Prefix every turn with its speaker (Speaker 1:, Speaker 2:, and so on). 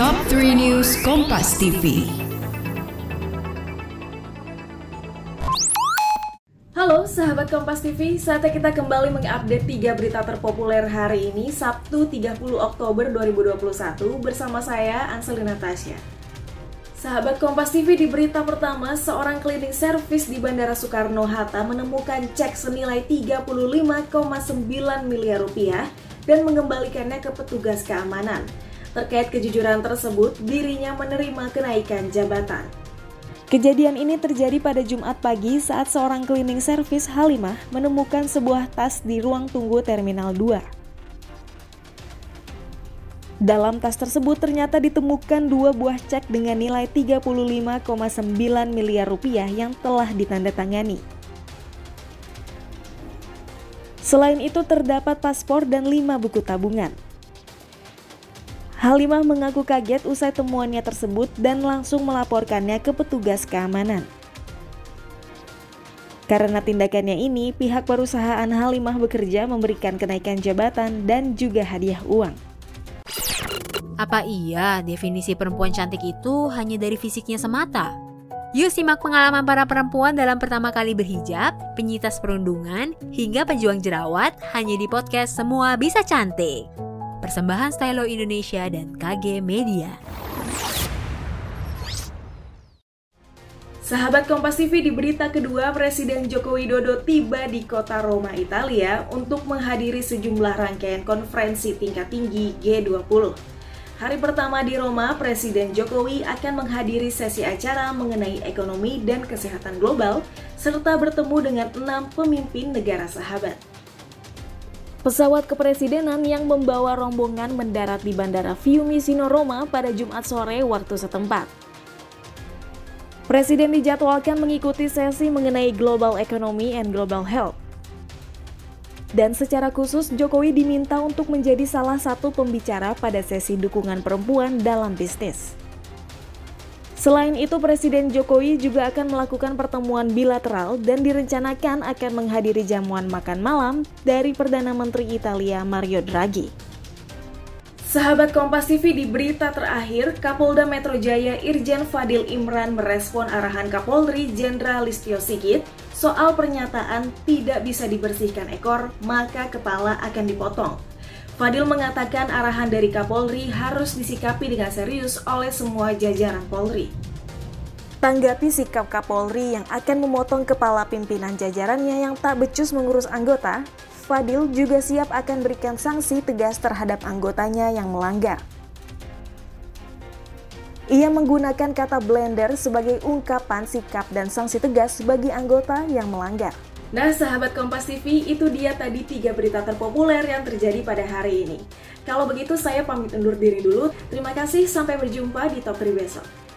Speaker 1: Top 3 News Kompas TV.
Speaker 2: Halo sahabat Kompas TV, saatnya kita kembali mengupdate 3 berita terpopuler hari ini Sabtu 30 Oktober 2021 bersama saya Anselina Tasya. Sahabat Kompas TV di berita pertama, seorang cleaning service di Bandara Soekarno-Hatta menemukan cek senilai 35,9 miliar rupiah dan mengembalikannya ke petugas keamanan. Terkait kejujuran tersebut, dirinya menerima kenaikan jabatan. Kejadian ini terjadi pada Jumat pagi saat seorang cleaning service Halimah menemukan sebuah tas di ruang tunggu Terminal 2. Dalam tas tersebut ternyata ditemukan dua buah cek dengan nilai 35,9 miliar rupiah yang telah ditandatangani. Selain itu terdapat paspor dan lima buku tabungan. Halimah mengaku kaget usai temuannya tersebut dan langsung melaporkannya ke petugas keamanan. Karena tindakannya ini, pihak perusahaan Halimah bekerja memberikan kenaikan jabatan dan juga hadiah uang.
Speaker 3: Apa iya definisi perempuan cantik itu hanya dari fisiknya semata? Yuk simak pengalaman para perempuan dalam pertama kali berhijab, penyitas perundungan, hingga pejuang jerawat hanya di podcast Semua Bisa Cantik. Persembahan Stylo Indonesia dan KG Media.
Speaker 2: Sahabat Kompas TV di berita kedua, Presiden Joko Widodo tiba di kota Roma, Italia untuk menghadiri sejumlah rangkaian konferensi tingkat tinggi G20. Hari pertama di Roma, Presiden Jokowi akan menghadiri sesi acara mengenai ekonomi dan kesehatan global, serta bertemu dengan enam pemimpin negara sahabat. Pesawat kepresidenan yang membawa rombongan mendarat di Bandara Fiumicino Roma pada Jumat sore waktu setempat. Presiden dijadwalkan mengikuti sesi mengenai global economy and global health. Dan secara khusus Jokowi diminta untuk menjadi salah satu pembicara pada sesi dukungan perempuan dalam bisnis. Selain itu, Presiden Jokowi juga akan melakukan pertemuan bilateral dan direncanakan akan menghadiri jamuan makan malam dari Perdana Menteri Italia Mario Draghi. Sahabat Kompas TV di berita terakhir, Kapolda Metro Jaya Irjen Fadil Imran merespon arahan Kapolri Jenderal Listio Sigit soal pernyataan tidak bisa dibersihkan ekor, maka kepala akan dipotong. Fadil mengatakan arahan dari Kapolri harus disikapi dengan serius oleh semua jajaran Polri. Tanggapi sikap Kapolri yang akan memotong kepala pimpinan jajarannya yang tak becus mengurus anggota, Fadil juga siap akan berikan sanksi tegas terhadap anggotanya yang melanggar. Ia menggunakan kata blender sebagai ungkapan sikap dan sanksi tegas bagi anggota yang melanggar. Nah, sahabat Kompas TV, itu dia tadi tiga berita terpopuler yang terjadi pada hari ini. Kalau begitu, saya pamit undur diri dulu. Terima kasih, sampai berjumpa di Top 3 besok.